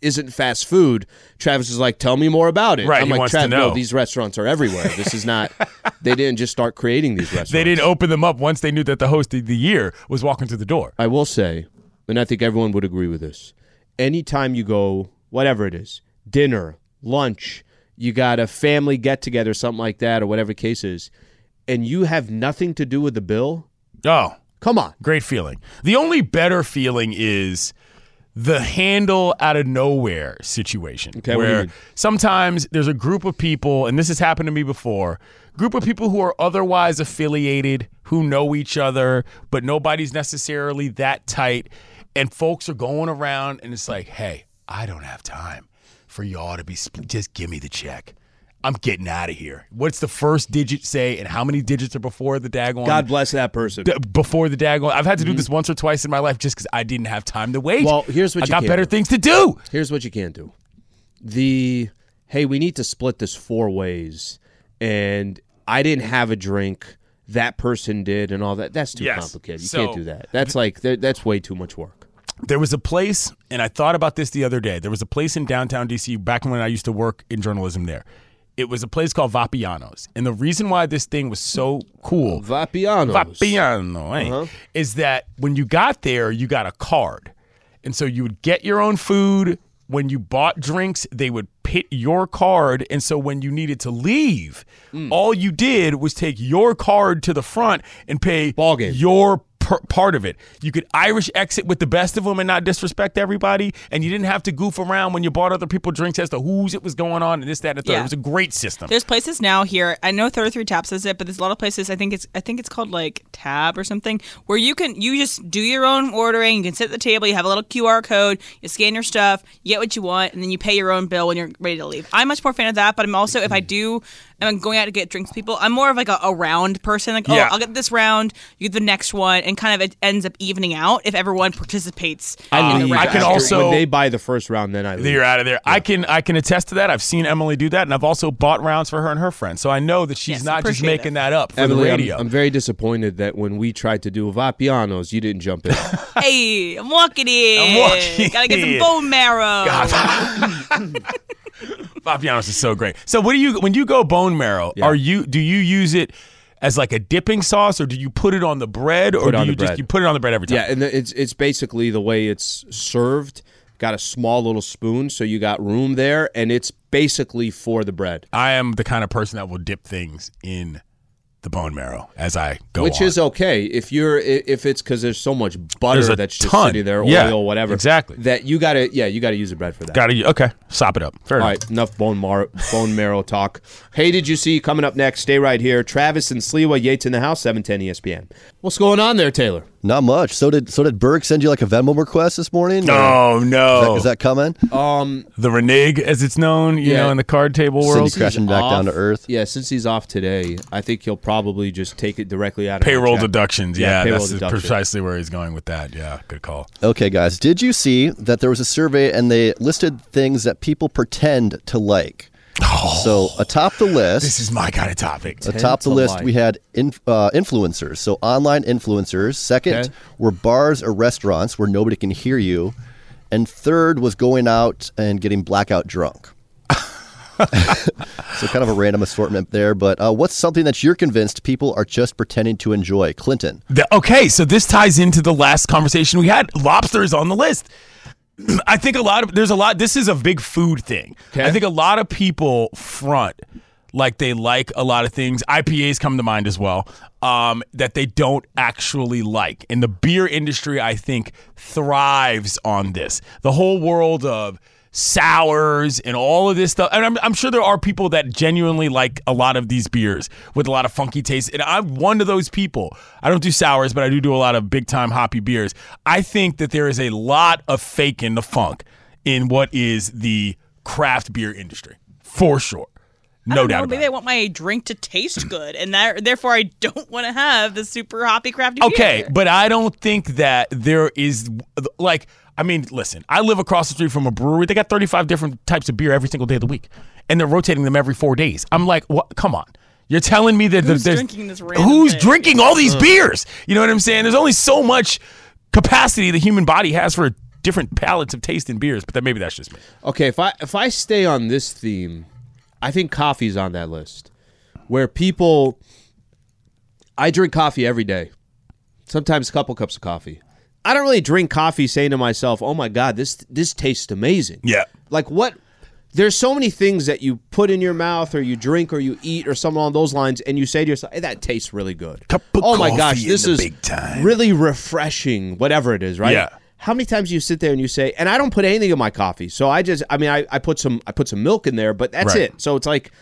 isn't fast food, Travis is like, "Tell me more about it." Right, I'm he like, wants to know." no, these restaurants are everywhere. This is not. they didn't just start creating these restaurants. They didn't open them up once they knew that the host of the year was walking through the door. I will say, and I think everyone would agree with this. Anytime you go, whatever it is, dinner, lunch, you got a family get together, something like that, or whatever the case is, and you have nothing to do with the bill. Oh, Come on. great feeling. The only better feeling is the handle out of nowhere situation Okay, what do you where sometimes there's a group of people and this has happened to me before group of people who are otherwise affiliated who know each other but nobody's necessarily that tight and folks are going around and it's like hey i don't have time for y'all to be split. just give me the check i'm getting out of here what's the first digit say and how many digits are before the daggone God bless that person. d- before the daggone. I've had to do this once or twice in my life just because I didn't have time to wait. Mm-hmm. Well, here's what I you got can better do. things to do. Here's what you can do. The hey, we need to split this four ways, and I didn't have a drink. That person did, and all that. That's too Yes. complicated. You So- can't do that. That's like that's way too much work. There was a place, and I thought about this the other day. There was a place in downtown DC back when I used to work in journalism there. It was a place called Vapiano's, and the reason why this thing was so cool Vapiano. Vapiano, eh, Uh-huh. is that when you got there, you got a card. And so you would get your own food. When you bought drinks, they would pit your card. And so when you needed to leave, Hmm. all you did was take your card to the front and pay Ball game. your per- part of it. You could Irish exit with the best of them and not disrespect everybody. And you didn't have to goof around when you bought other people drinks as to whose it was going on and this, that, and the third. Yeah. It was a great system. There's places now here. I know 33 Taps is it, but there's a lot of places. I think it's I think it's called like Tab or something, where you can you just do your own ordering. You can sit at the table. You have a little QR code. You scan your stuff. You get what you want, and then you pay your own bill when you're ready to leave. I'm much more fan of that. But I'm also if I mm-hmm. do, and I'm going out to get drinks, people. I'm more of like a, a round person. Like oh, Yeah. oh, I'll get this round. You get the next one, and kind of it ends up evening out if everyone participates. I, in the leave I can also- when they buy the first round, then I leave. You're out of there. I can I can attest to that. I've seen Emily do that, and I've also bought rounds for her and her friends. So I know that she's Yes, not just making it. that up for Emily, the I'm. I'm very disappointed that when we tried to do Vapianos, you didn't jump in. hey, I'm walking in. I'm walking Gotta get some bone marrow. Vapianos is so great. So what do you when you go bone marrow? Yeah. Are you do you use it as like a dipping sauce, or do you put it on the bread, or do you the just you put it on the bread every time? yeah, and it's it's basically the way it's served. Got a small little spoon, so you got room there, and it's basically for the bread. I am the kind of person that will dip things in the bone marrow as I go Which on. is okay if you're if it's because there's so much butter that's just ton. sitting there, Yeah, oil, whatever. exactly. That you gotta yeah you gotta use the bread for that. Got to okay. Sop it up. Fair All enough. right, enough bone mar- bone marrow talk. Hey, did you see coming up next? Stay right here. Travis and Sliwa Yates in the house. Seven ten ESPN. What's going on there, Taylor? Not much. So did so did Berg send you like a Venmo request this morning? Or- Oh Is that, no! is that coming? Um, the reneg, as it's known, you Yeah. know, in the card table Cindy world, crashing back down to earth. Yeah, since he's off today, I think he'll probably just take it directly out of payroll deductions. Yeah, Yeah, payroll that's deduction. precisely where he's going with that. Yeah, good call. Okay, guys. Did you see that there was a survey and they listed things that people pretend to like? So atop the list, This is my kind of topic. atop the to list, we had inf- uh, influencers. So online influencers. Second Okay. were bars or restaurants where nobody can hear you, and third was going out and getting blackout drunk. so kind of a random assortment there. But uh, what's something that you're convinced people are just pretending to enjoy? Clinton. The- okay, so this ties into the last conversation we had. Lobsters on the list. I think a lot of there's a lot. This is a big food thing. Okay. I think a lot of people front like they like a lot of things. IPAs come to mind as well. Um, that they don't actually like, and the beer industry I think thrives on this. The whole world of sours and all of this stuff. And I'm, I'm sure there are people that genuinely like a lot of these beers with a lot of funky taste. And I'm one of those people. I don't do sours, but I do do a lot of big time hoppy beers. I think that there is a lot of fake in the funk in what is the craft beer industry for sure. No doubt know, maybe it. I want my drink to taste good, and that, therefore I don't want to have the super hoppy crafty beer. Okay, beer. but I don't think that there is like I mean, listen, I live across the street from a brewery. They got 35 different types of beer every single day of the week. And they're rotating them every 4 days. I'm like, "What? Come on. You're telling me that Who's there's drinking this Who's thing? drinking all these beers? You know what I'm saying? There's only so much capacity the human body has for different palates of taste in beers, but then maybe that's just me. Okay, if I if I stay on this theme, I think coffee's on that list. Where people I drink coffee every day. Sometimes a couple cups of coffee. I don't really drink coffee saying to myself, "Oh my god, this this tastes amazing." Yeah. Like what there's so many things that you put in your mouth or you drink or you eat or something along those lines and you say to yourself, hey, that tastes really good. Oh my gosh, this is big time." really refreshing, whatever it is, right? Yeah. How many times do you sit there and you say, and I don't put anything in my coffee. So I just I mean I, I put some I put some milk in there, but that's Right. it. So it's like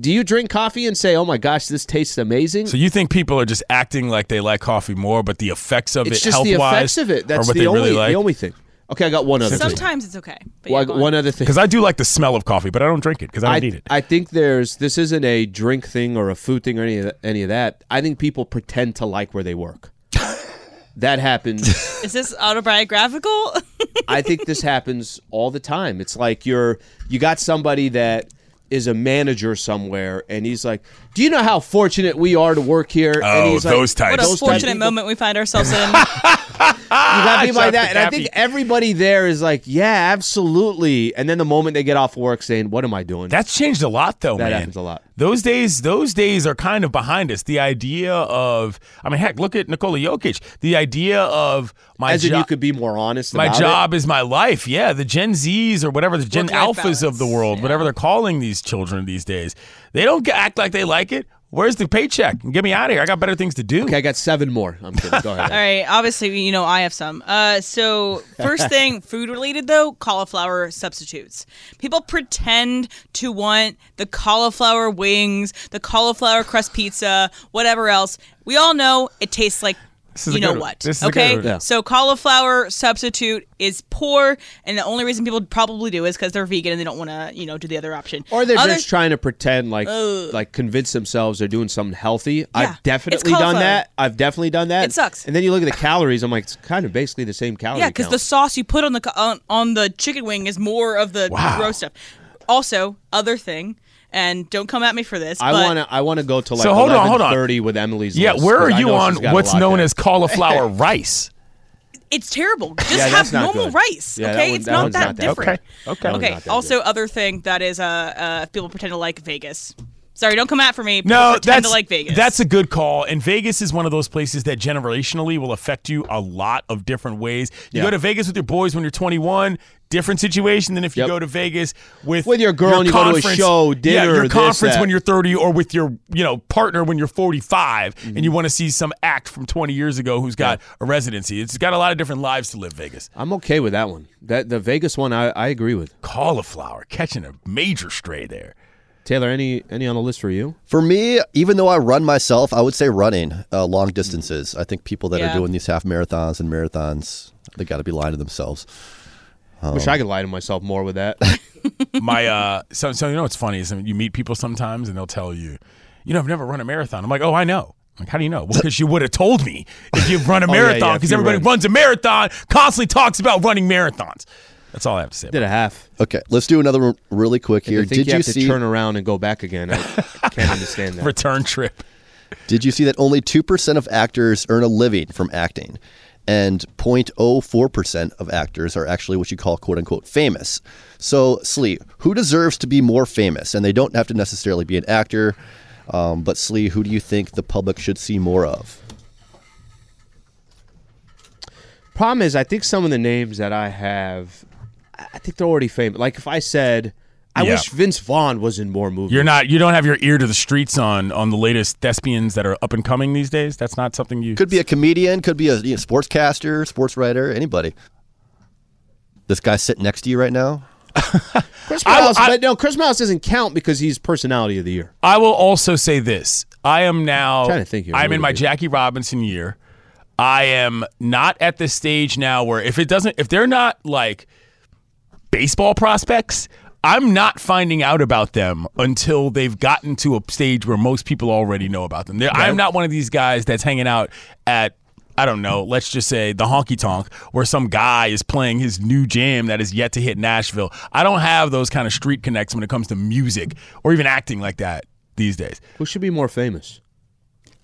do you drink coffee and say, "Oh my gosh, this tastes amazing"? So you think people are just acting like they like coffee more, but the effects of it's it just health the wise effects of it. That's what the they only really like. the only thing. Okay, I got one other thing. Sometimes it's okay. But Well, yeah, go on. one other thing. Because I do like the smell of coffee, but I don't drink it because I don't I, need it. I think there's this isn't a drink thing or a food thing or any of that, any of that. I think people pretend to like where they work. that happens. Is this autobiographical? I think this happens all the time. It's like you're you got somebody that is a manager somewhere and he's like, "Do you know how fortunate we are to work here?" and Oh, he's those types. what a Those fortunate people- moment we find ourselves in. You got people Shout like that, to and I think everybody there is like, "Yeah, absolutely." And then the moment they get off work, saying, "What am I doing?" That's changed a lot, though, That man. happens a lot. Those days, those days are kind of behind us. The idea of, I mean, heck, look at Nikola Jokic. The idea of my As in, jo- you could be more honest. my about job is my life. Yeah, the Gen Zs or whatever, the Gen Work-life Alphas of the balance. world, whatever they're calling these children these days, they don't act like they like it. Where's the paycheck? Get me out of here. I got better things to do. Okay, I got seven more. I'm kidding. Go ahead. All right, obviously, you know, I have some. Uh, so, first thing, food related though, cauliflower substitutes. People pretend to want the cauliflower wings, the cauliflower crust pizza, whatever else. We all know it tastes like is a you know good what. This is okay? good. Yeah. So, cauliflower substitute is poor, and the only reason people probably do is because they're vegan and they don't want to, you know, do the other option. Or they're Other- just trying to pretend like like convince themselves they're doing something healthy. I've definitely done that. I've definitely done that. It sucks. And then you look at the calories. I'm like, it's kind of basically the same calorie. Yeah, because the sauce you put on the on, on the chicken wing is more of the Wow. gross stuff. Also, other thing, and don't come at me for this. I but want to. I want to go to like So hold on, hold on. 11:30 with Emily's. Yeah, list, where 'cause are I you know on she's got a what's lot known there. as cauliflower rice? It's terrible. Just Yeah, have not normal good. rice. Yeah, that okay, one- it's that not one's that not that different. Okay, okay. Okay. not that Also, other thing that is uh, uh people pretend to like Vegas. Sorry, don't come at for me. No, that's to like Vegas. That's a good call. And Vegas is one of those places that generationally will affect you a lot of different ways. You Yeah. go to Vegas with your boys when you're 21, different situation than if you Yep. go to Vegas with With your girl and you go to a conference- show, yeah, dinner, your this, conference that. when you're 30, or with your you know partner when you're 45, Mm-hmm. and you want to see some act from 20 years ago who's got a residency. It's got a lot of different lives to live. Vegas I'm okay with that one. That the Vegas one, I, I agree with. cauliflower catching a major stray there. Taylor, any any on the list for you? For me, even though I run myself, I would say running uh, long distances. I think people that Yeah. are doing these half marathons and marathons, they got to be lying to themselves. Wish I could lie to myself more with that. my uh so so you know what's funny is you meet people sometimes and they'll tell you you know i've never run a marathon i'm like oh i know like how do you know well because you would have told me if you've run a Oh, yeah, marathon yeah, because if you everybody ran. runs a marathon constantly talks about running marathons that's all i have to say Did a half. Okay, let's do another one really quick And here. to think Did you you have to see? turn around and go back again? I can't understand that. return trip Did you see that only 2% of actors earn a living from acting? And 0.04% of actors are actually what you call quote unquote famous. So, Slee, who deserves to be more famous? And they don't have to necessarily be an actor, um, but Slee, who do you think the public should see more of? Problem is, I think some of the names that I have, I I think they're already famous. Like if I said, I Yeah. wish Vince Vaughn was in more movies. you're not you don't have your ear to the streets on on the latest thespians that are up and coming these days that's not something you Could be a comedian, could be a you know, sportscaster, sports writer, anybody. This guy sitting next to you right now. Chris I- Miles, I- but no, Chris Miles doesn't count because he's personality of the year. I will also say this. I am now Trying to think here. I'm in my it? Jackie Robinson year. I am not at the stage now where if it doesn't if they're not like baseball prospects, I'm not finding out about them until they've gotten to a stage where most people already know about them. They're, I'm not one of these guys that's hanging out at I don't know, let's just say the honky tonk where some guy is playing his new jam that is yet to hit Nashville. I don't have those kind of street connects when it comes to music or even acting like that these days. Who should be more famous?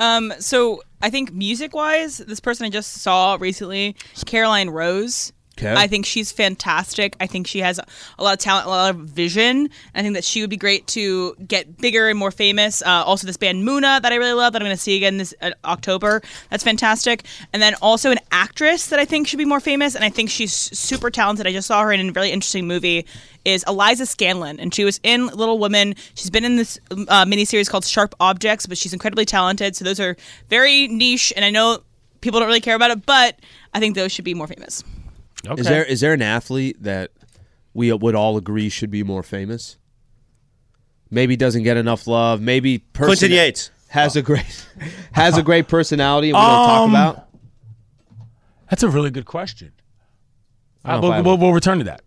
Um, so I think music wise, this person I just saw recently, Caroline Rose. Okay. I think she's fantastic. I think she has a lot of talent, a lot of vision. I think that she would be great to get bigger and more famous. Uh, also, this band Muna that I really love that I'm going to see again this uh, October. That's fantastic. And then also an actress that I think should be more famous, and I think she's super talented. I just saw her in a really interesting movie. Is Eliza Scanlen, and she was in Little Women. She's been in this uh, miniseries called Sharp Objects, but she's incredibly talented. So those are very niche, and I know people don't really care about it, but I think those should be more famous. Okay. Is there is there an athlete that we would all agree should be more famous? Maybe doesn't get enough love. Maybe person Clinton Yates. has a great has a great personality and we don't talk Um, about. That's a really good question. I Uh, don't know if I we'll, we'll, we'll return to that.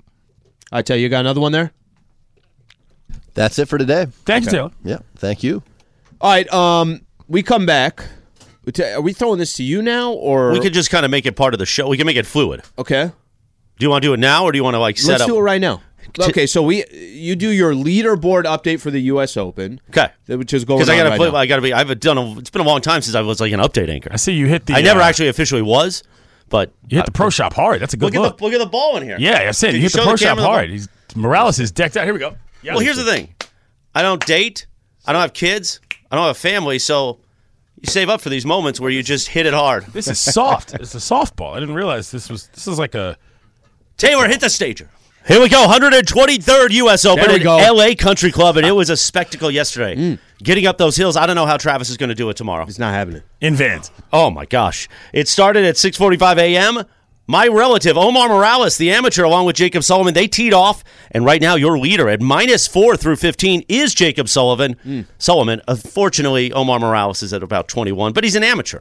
I tell you, you got another one there. That's it for today. Thank you, Taylor. Yeah, thank you. All right, um, we come back. Are we throwing this to you now, or We could just kind of make it part of the show. We can make it fluid. okay? Do you want to do it now, or do you want to like set Let's up? do it right now. Okay, so we you do your leaderboard update for the U.S. Open, Okay. which is going Because I gotta right put. I gotta be. I've done. A, it's been a long time since I was like an update anchor. I see you hit the. I never uh, actually officially was, but You hit the pro shop hard. That's a good look look. at the look at the ball in here. yeah, that's it. Did You you hit the pro the shop hard. He's, Morales is decked out. Here we go. Yeah, Well, here's the thing. I don't date. I don't have kids. I don't have a family. So you save up for these moments where you just hit it hard. This is soft. it's a softball. I didn't realize this was. This is like a. Taylor, hit the stager. Here we go. 123rd U.S. Open There we go. L.A. Country Club, and it ah. was a spectacle yesterday. Mm. Getting up those hills. I don't know how Travis is going to do it tomorrow. He's not having it. In Vans. Oh my gosh! It started at 6:45 a.m. My relative Omar Morales, the amateur, along with Jacob Sullivan, they teed off, and right now your leader at minus four through 15 is Jacob Sullivan. Mm. Sullivan. Unfortunately, Omar Morales is at about 21, but he's an amateur.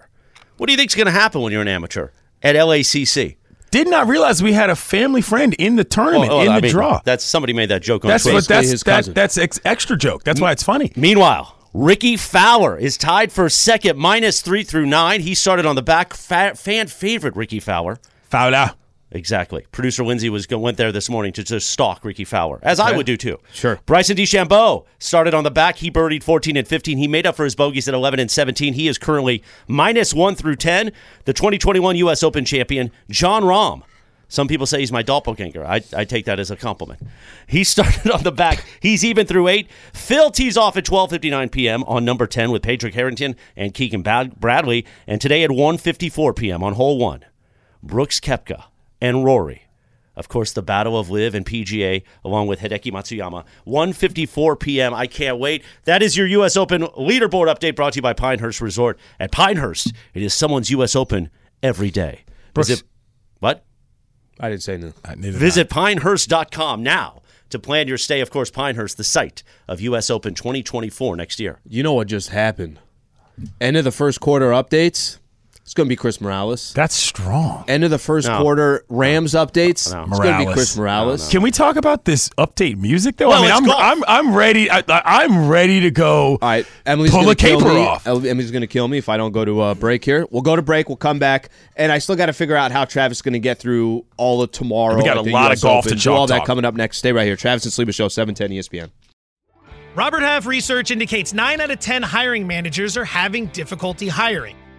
What do you think is going to happen when you're an amateur at LACC? Did not realize we had a family friend in the tournament Oh, oh, in I the mean, draw. That's somebody made that joke on That's Twitter. what that's his that, cousin. that's ex- extra joke. That's why it's funny. Meanwhile, Rickie Fowler is tied for second, minus three through nine. He started on the back. Fa- fan favorite Ricky Fowler. Fowler. Exactly. Producer Lindsay was went there this morning to just stalk Rickie Fowler, as I would do too. Sure. Bryson DeChambeau started on the back. He birdied 14 and 15. He made up for his bogeys at 11 and 17. He is currently minus one through 10. The 2021 U.S. Open champion Jon Rahm Some people say he's my doppelganger. I, I take that as a compliment. He started on the back. He's even through eight. Phil tees off at 12.59 p.m. on number 10 with Patrick Harrington and Keegan Bradley. And today at 1.54 p.m. on hole one, Brooks Koepka and Rory. Of course, the Battle of LIV and PGA, along with Hideki Matsuyama. 1.54 p.m. I can't wait. That is your U.S. Open leaderboard update brought to you by Pinehurst Resort. At Pinehurst, it is someone's U.S. Open every day. Brooks- Visit, what? I didn't say no. Visit pinehurst.com now to plan your stay. Of course, Pinehurst, the site of U.S. Open 2024 next year. You know what just happened? End of the first quarter updates. It's going to be Chris Morales. That's strong. End of the first No. quarter Rams updates. No. It's going to be Chris Morales. Can we talk about this update music though? Well, I mean, it's I'm, golf. I'm I'm ready. I, I- I'm ready to go. All right, Emily's Pull gonna the kill caper me. off. Emily's going to kill me if I don't go to a break here. We'll go to break. We'll come back, and I still got to figure out how Travis is going to get through all of tomorrow. We got at a lot US of golf to Open. Do chalk all that talk. coming up next. Stay right here. Travis and Sliwa Show, seven ten ESPN. Robert Half research indicates 9 out of 10 hiring managers are having difficulty hiring.